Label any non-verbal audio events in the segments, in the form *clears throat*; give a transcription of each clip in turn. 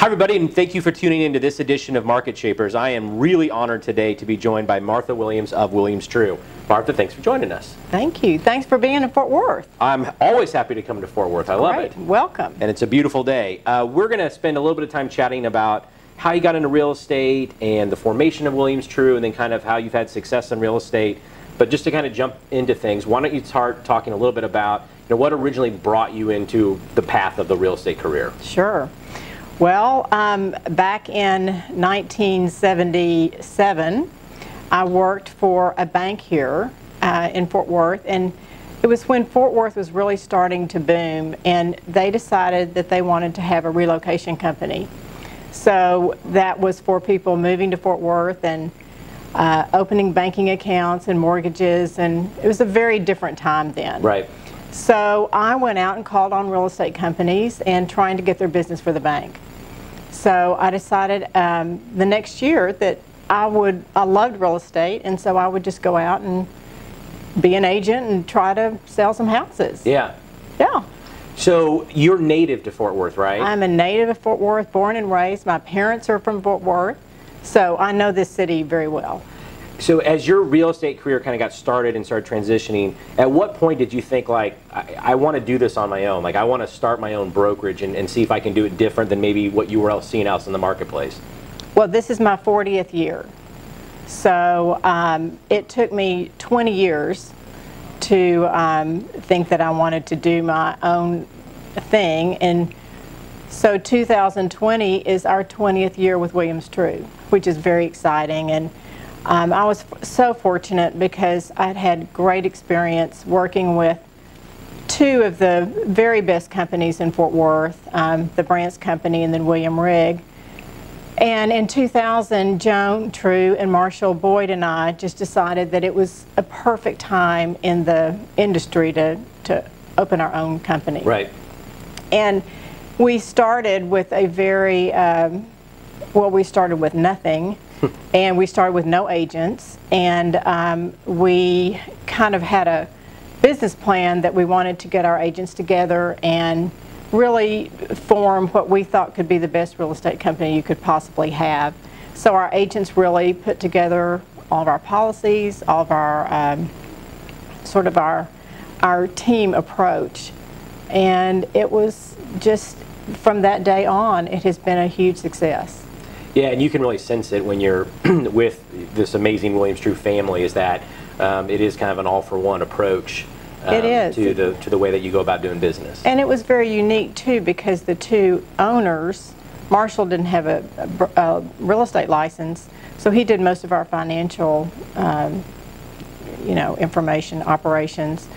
Hi, everybody, and thank you for tuning into this edition of Market Shapers. I am really honored today to be joined by Martha Williams of Williams Trew. Martha, thanks for joining us. Thank you. Thanks for being in Fort Worth. I'm always happy to come to Fort Worth. I love Great. it. Welcome. And it's a beautiful day. Uh, we're going to spend a little bit of time chatting about how you got into real estate and the formation of Williams Trew, and then kind of how you've had success in real estate. But just to kind of jump into things, why don't you start talking a little bit about you know, what originally brought you into the path of the real estate career? Sure. Well, um, back in 1977, I worked for a bank here uh, in Fort Worth, and it was when Fort Worth was really starting to boom, and they decided that they wanted to have a relocation company. So that was for people moving to Fort Worth and uh, opening banking accounts and mortgages, and it was a very different time then. Right. So I went out and called on real estate companies and trying to get their business for the bank. So I decided um, the next year that I would, I loved real estate, and so I would just go out and be an agent and try to sell some houses. Yeah. Yeah. So you're native to Fort Worth, right? I'm a native of Fort Worth, born and raised. My parents are from Fort Worth, so I know this city very well. So as your real estate career kind of got started and started transitioning, at what point did you think like, I, I want to do this on my own? Like I want to start my own brokerage and, and see if I can do it different than maybe what you were else seeing else in the marketplace? Well, this is my 40th year. So um, it took me 20 years to um, think that I wanted to do my own thing. And so 2020 is our 20th year with Williams Trew, which is very exciting. And um, I was so fortunate because I'd had great experience working with two of the very best companies in Fort Worth, um, the Brant's Company and then William Rigg. And in 2000, Joan Trew and Marshall Boyd and I just decided that it was a perfect time in the industry to, to open our own company. Right. And we started with a very, um, well, we started with nothing. And we started with no agents. And um, we kind of had a business plan that we wanted to get our agents together and really form what we thought could be the best real estate company you could possibly have. So our agents really put together all of our policies, all of our um, sort of our our team approach, and it was just from that day on, it has been a huge success. Yeah, and you can really sense it when you're *clears throat* with this amazing Williams Trew family. Is that um, it is kind of an all-for-one approach. Um, It is. to the to the way that you go about doing business. And it was very unique too because the two owners, Marshall didn't have a, a, a real estate license, so he did most of our financial, um, you know, information operations.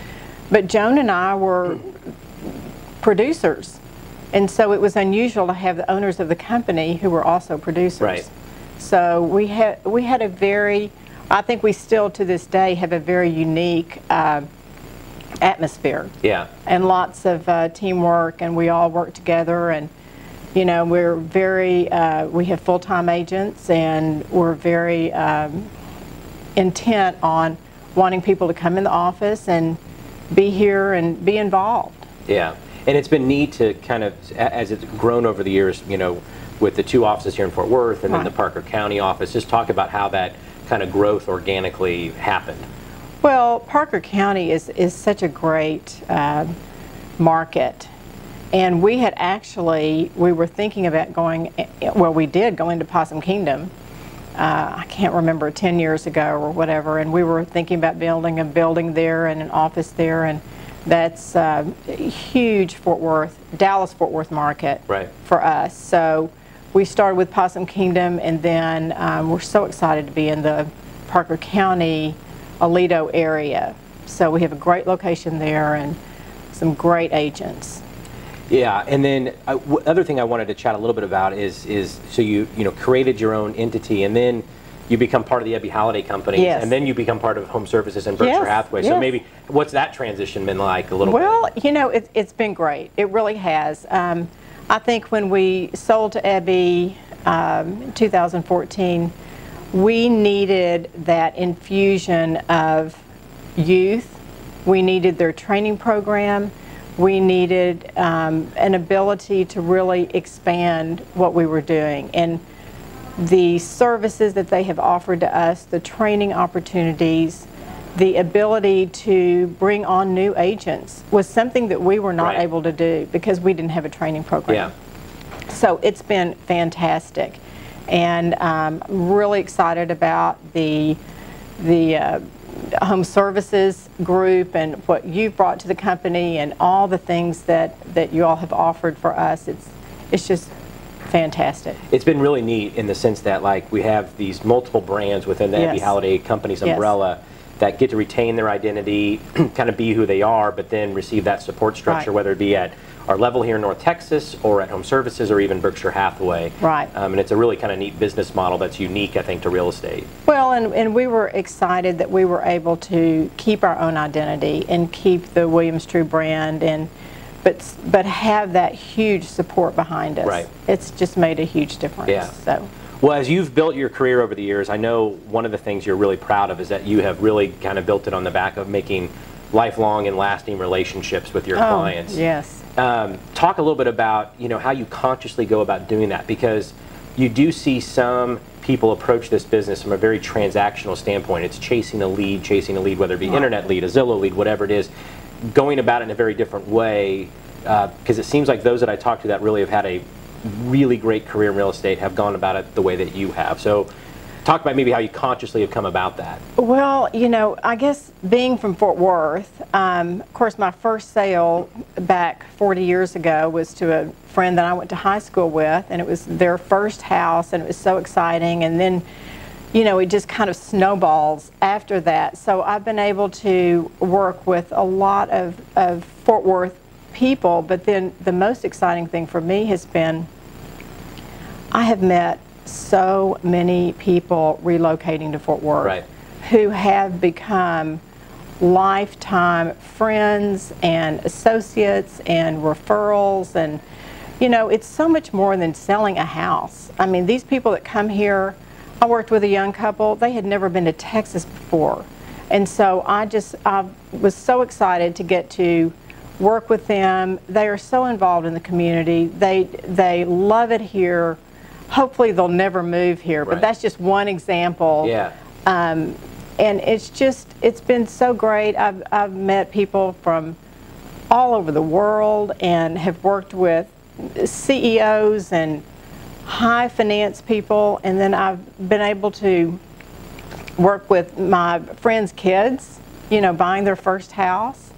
But Joan and I were producers, and so it was unusual to have the owners of the company who were also producers. Right. So we had we had a very, I think we still to this day have a very unique. Uh, atmosphere Yeah. and lots of uh, teamwork, and we all work together. And you know, we're very uh, we have full time agents, and we're very um, intent on wanting people to come in the office and be here and be involved. Yeah, and it's been neat to kind of, as it's grown over the years, you know, with the two offices here in Fort Worth and then the Parker County office, just talk about how that kind of growth organically happened. Well, Parker County is, is such a great uh, market. And we had actually, we were thinking about going, eh, well, we did go into Possum Kingdom. Uh, I can't remember, 10 years ago or whatever. And we were thinking about building a building there and an office there. And that's uh, a huge Fort Worth, Dallas Fort Worth market Right. for us. So we started with Possum Kingdom, and then um, we're so excited to be in the Parker County, Aledo area. So we have a great location there and some great agents. Yeah, and then uh, w- other thing I wanted to chat a little bit about is is so you you know created your own entity and then you become part of the Ebby Halliday Company Yes. and then you become part of Home Services and Berkshire Yes, Hathaway. So yes. maybe what's that transition been like a little Well, you know, it, it's been great. It really has. Um, I think when we sold to Ebby um, in 2014, we needed that infusion of youth. We needed their training program. we needed um, an ability to really expand what we were doing. And the services that they have offered to us, the training opportunities, the ability to bring on new agents was something that we were not Right. able to do because we didn't have a training program. Yeah. So it's been fantastic, and um, really excited about the the uh, home services group and what you've brought to the company and all the things that that you all have offered for us. It's it's just fantastic. It's been really neat in the sense that like we have these multiple brands within the Yes. Halliday Company's Yes. umbrella that get to retain their identity, *clears throat* kind of be who they are, but then receive that support structure, Right. whether it be at our level here in North Texas or at Home Services or even Berkshire Hathaway. Right. Um, and it's a really kind of neat business model that's unique, I think, to real estate. Well, and, and we were excited that we were able to keep our own identity and keep the Williams Trew brand and but but have that huge support behind us. Right. It's just made a huge difference. Yeah. So Well, as you've built your career over the years, I know one of the things you're really proud of is that you have really kind of built it on the back of making lifelong and lasting relationships with your Oh, clients. yes. Um, talk a little bit about you know how you consciously go about doing that because you do see some people approach this business from a very transactional standpoint. It's chasing a lead, chasing a lead, whether it be internet lead, a Zillow lead, whatever it is, going about it in a very different way. Because it seems like those that I talk to that really have had a really great career in real estate have gone about it the way that you have. So, talk about maybe how you consciously have come about that. Well, you know, I guess being from Fort Worth, um, of course, my first sale back 40 years ago was to a friend that I went to high school with, and it was their first house, and it was so exciting. And then, you know, it just kind of snowballs after that. So I've been able to work with a lot of, of Fort Worth people, but then the most exciting thing for me has been I have met so many people relocating to Fort Worth Right. who have become lifetime friends and associates and referrals and you know it's so much more than selling a house i mean these people that come here i worked with a young couple they had never been to texas before and so i just i was so excited to get to work with them. They are so involved in the community. They they love it here. Hopefully they'll never move here but Right. that's just one example. Yeah. um, and it's just it's been so great. I've, I've met people from all over the world and have worked with ceos and high finance people. And then i've been able to work with my friends kids you know buying their first house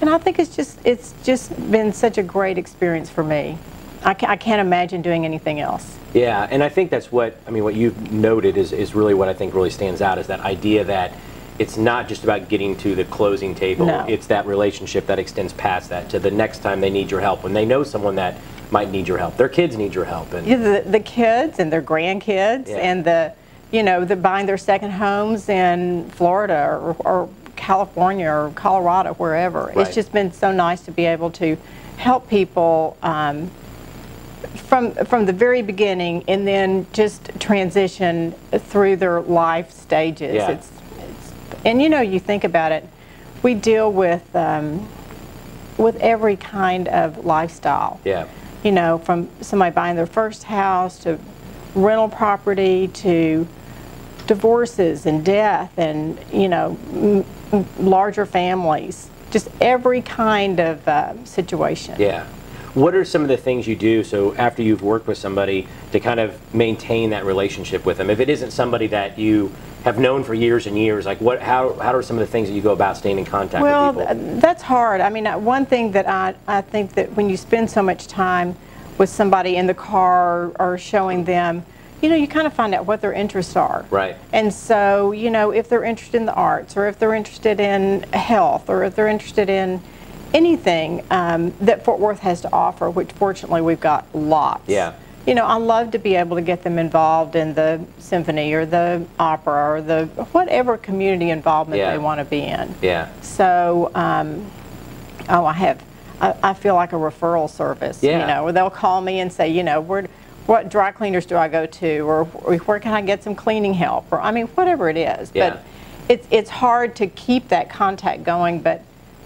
and i think it's just it's just been such a great experience for me i, ca- I can't imagine doing anything else Yeah, and I think that's what I mean. What you've noted is is really what I think really stands out is that idea that it's not just about getting to the closing table. No. It's that relationship that extends past that to the next time they need your help when they know someone that might need your help. Their kids need your help, and Yeah, the, the kids and their grandkids Yeah. and the, you know, the buying their second homes in Florida or, or California or Colorado, wherever. Right. It's just been so nice to be able to help people um, from from the very beginning and then just transition through their life stages. Yeah. It's, it's, and you know, you think about it, we deal with um, with every kind of lifestyle yeah, you know, from somebody buying their first house to rental property to divorces and death and, you know, larger families, just every kind of uh, situation. yeah. What are some of the things you do so after you've worked with somebody to kind of maintain that relationship with them? If it isn't somebody that you have known for years and years, like what? How how are some of the things that you go about staying in contact Well, with people? th- that's hard. I mean, uh, one thing that I, I think that when you spend so much time with somebody in the car or showing them, you know, you kind of find out what their interests are. Right. And so, you know, if they're interested in the arts or if they're interested in health or if they're interested in anything um, that Fort Worth has to offer, which fortunately we've got lots. Yeah. You know, I love to be able to get them involved in the symphony or the opera or the whatever community involvement Yeah. they want to be in. yeah, So, um, oh, I have, I, I feel like a referral service. Yeah. You know, where they'll call me and say, you know, where, what dry cleaners do I go to, or, or where can I get some cleaning help, or I mean, whatever it is. Yeah. But it's it's hard to keep that contact going, but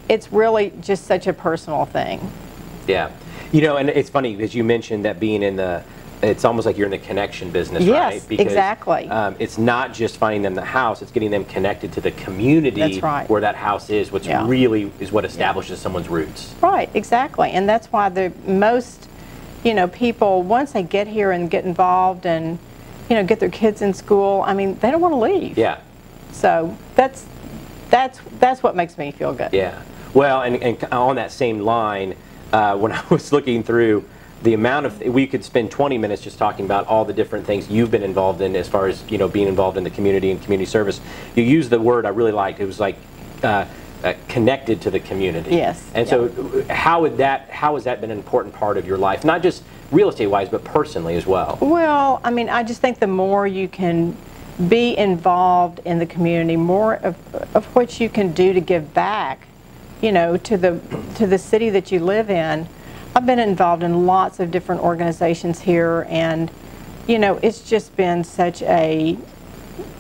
it's really just such a personal thing. Yeah. You know, and it's funny because you mentioned that being in the, it's almost like you're in the connection business, Yes, right? exactly. Um, it's not just finding them the house; it's getting them connected to the community That's right. where that house is. Which Yeah. really is what establishes someone's roots. Right, exactly. And that's why the most, you know, people, once they get here and get involved and, you know, get their kids in school, I mean, they don't want to leave. Yeah. So that's, that's, that's what makes me feel good. Yeah. Well, and, and on that same line, uh, *laughs* when I was looking through the amount of, we could spend 20 minutes just talking about all the different things you've been involved in as far as, you know, being involved in the community and community service. You used the word I really liked. It was like uh, uh, connected to the community. Yes, And so how would that, how has that been an important part of your life? Not just real estate wise, but personally as well. Well, I mean, I just think the more you can be involved in the community, more of, of what you can do to give back, you know, to the to the city that you live in. I've been involved in lots of different organizations here, and you know, it's just been such a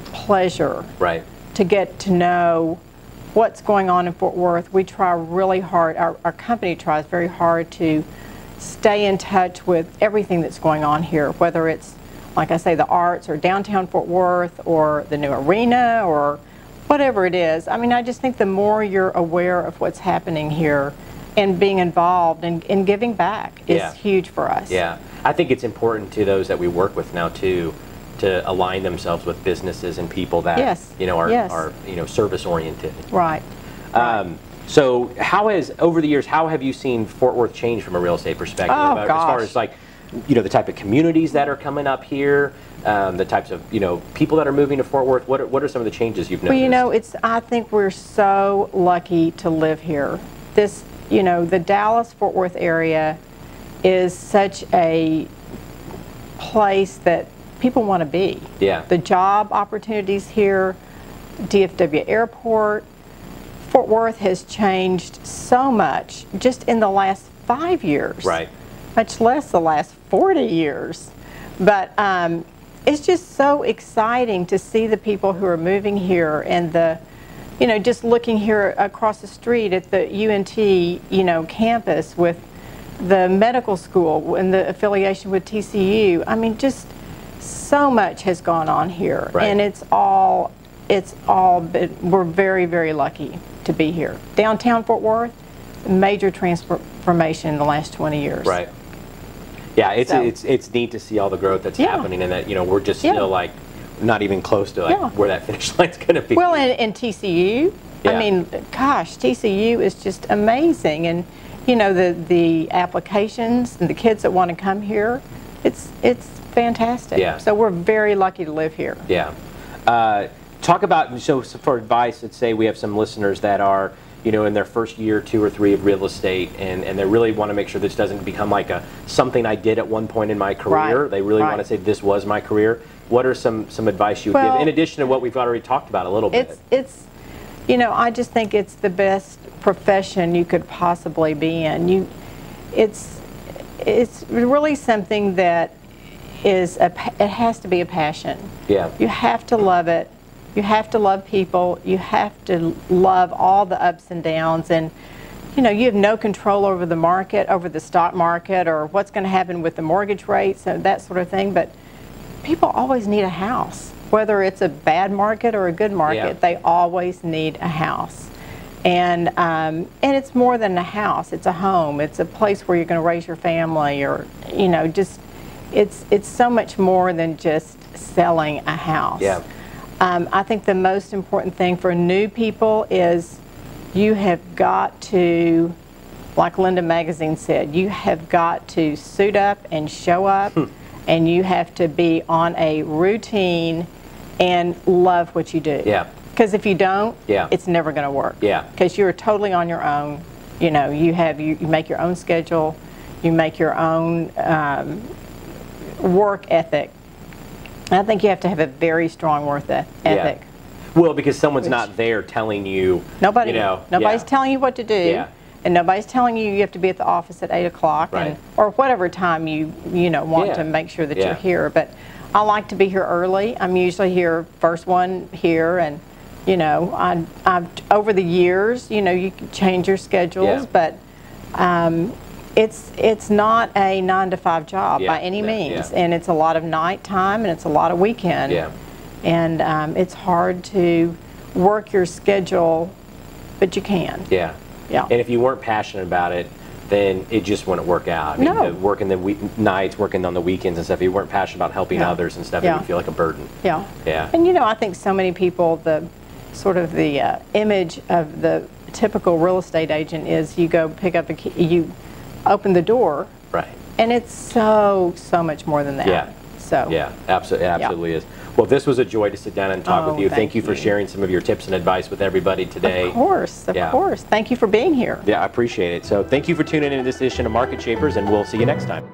pleasure Right. to get to know what's going on in Fort Worth. We try really hard, our, our company tries very hard to stay in touch with everything that's going on here, whether it's, like I say, the arts or downtown Fort Worth or the new arena or whatever it is. I mean, I just think the more you're aware of what's happening here and being involved and, and giving back is Yeah. huge for us. Yeah, I think it's important to those that we work with now too, to align themselves with businesses and people that Yes, you know are, yes. are you know service oriented. Right. Um, so how has over the years how have you seen Fort Worth change from a real estate perspective? Oh, As far as like you know the type of communities that are coming up here, um, the types of you know people that are moving to Fort Worth. What are, what are some of the changes you've noticed? Well, you know, it's. I think we're so lucky to live here. This, you know, the Dallas-Fort Worth area is such a place that people want to be. Yeah. The job opportunities here, DFW Airport, Fort Worth has changed so much just in the last five years right. much less the last 40 years. But um, it's just so exciting to see the people who are moving here and the, you know, just looking here across the street at the UNT, you know, campus with the medical school and the affiliation with TCU. I mean, just so much has gone on here, Right. and it's all, it's all. Been, we're very, very lucky to be here. Downtown Fort Worth, major transformation in the last 20 years. Right. Yeah, it's So- it's it's neat to see all the growth that's Yeah. happening, and that you know we're just Yeah. still like not even close to like Yeah. where that finish *laughs* line's going to be. Well, and, and TCU, Yeah. I mean, gosh, TCU is just amazing, and you know the the applications and the kids that want to come here, it's it's fantastic. Yeah. So we're very lucky to live here. Yeah. Uh, talk about so, for advice. Let's say we have some listeners that are you know in their first year, two or three of real estate, and and they really want to make sure this doesn't become like a something I did at one point in my career. Right, They really right. want to say this was my career. What are some some advice you would Well, give in addition to what we've already talked about a little bit? It's it's, you know, I just think it's the best profession you could possibly be in. You, it's it's really something that is a it has to be a passion. Yeah. You have to love it. You have to love people. You have to love all the ups and downs and you know, you have no control over the market, over the stock market or what's going to happen with the mortgage rates and that sort of thing, but people always need a house. Whether it's a bad market or a good market, Yeah. they always need a house. And um, and it's more than a house. It's a home. It's a place where you're going to raise your family, or you know, just it's it's so much more than just selling a house. Yeah. Um, I think the most important thing for new people is you have got to, like Linda Magazine said, you have got to suit up and show up, Hmm. and you have to be on a routine and love what you do. Yeah. Because if you don't, Yeah. it's never going to work. Yeah. Because you're totally on your own. You know, you have you, you make your own schedule, you make your own um, work ethic. And I think you have to have a very strong work ethic. Well, because someone's Which- not there telling you. Nobody, You know. nobody's yeah. telling you what to do, Yeah. and nobody's telling you you have to be at the office at eight o'clock, Right. and or whatever time you you know want Yeah. to make sure that Yeah. you're here. But I like to be here early. I'm usually here first one here, and You know, I, I've, over the years, you know, you can change your schedules, Yeah. but um, it's, it's not a nine to five job Yeah, by any yeah, means. yeah. And it's a lot of nighttime and it's a lot of weekend. Yeah. And um, it's hard to work your schedule, but you can. Yeah. Yeah. And if you weren't passionate about it, then it just wouldn't work out. I mean, No. working the week, nights, working on the weekends and stuff, if you weren't passionate about helping Yeah. others and stuff, it Yeah. would feel like a burden. Yeah. Yeah. And you know, I think so many people, the sort of the uh, image of the typical real estate agent is you go pick up a key, you open the door, Right. and it's so, so much more than that. Yeah. So. Yeah, absolutely, absolutely is. Well, this was a joy to sit down and talk with Oh, you. Thank thank you for you. sharing some of your tips and advice with everybody today. Of course, of Yeah. course. Thank you for being here. Yeah, I appreciate it. So thank you for tuning in to this edition of Market Shapers, and we'll see you next time.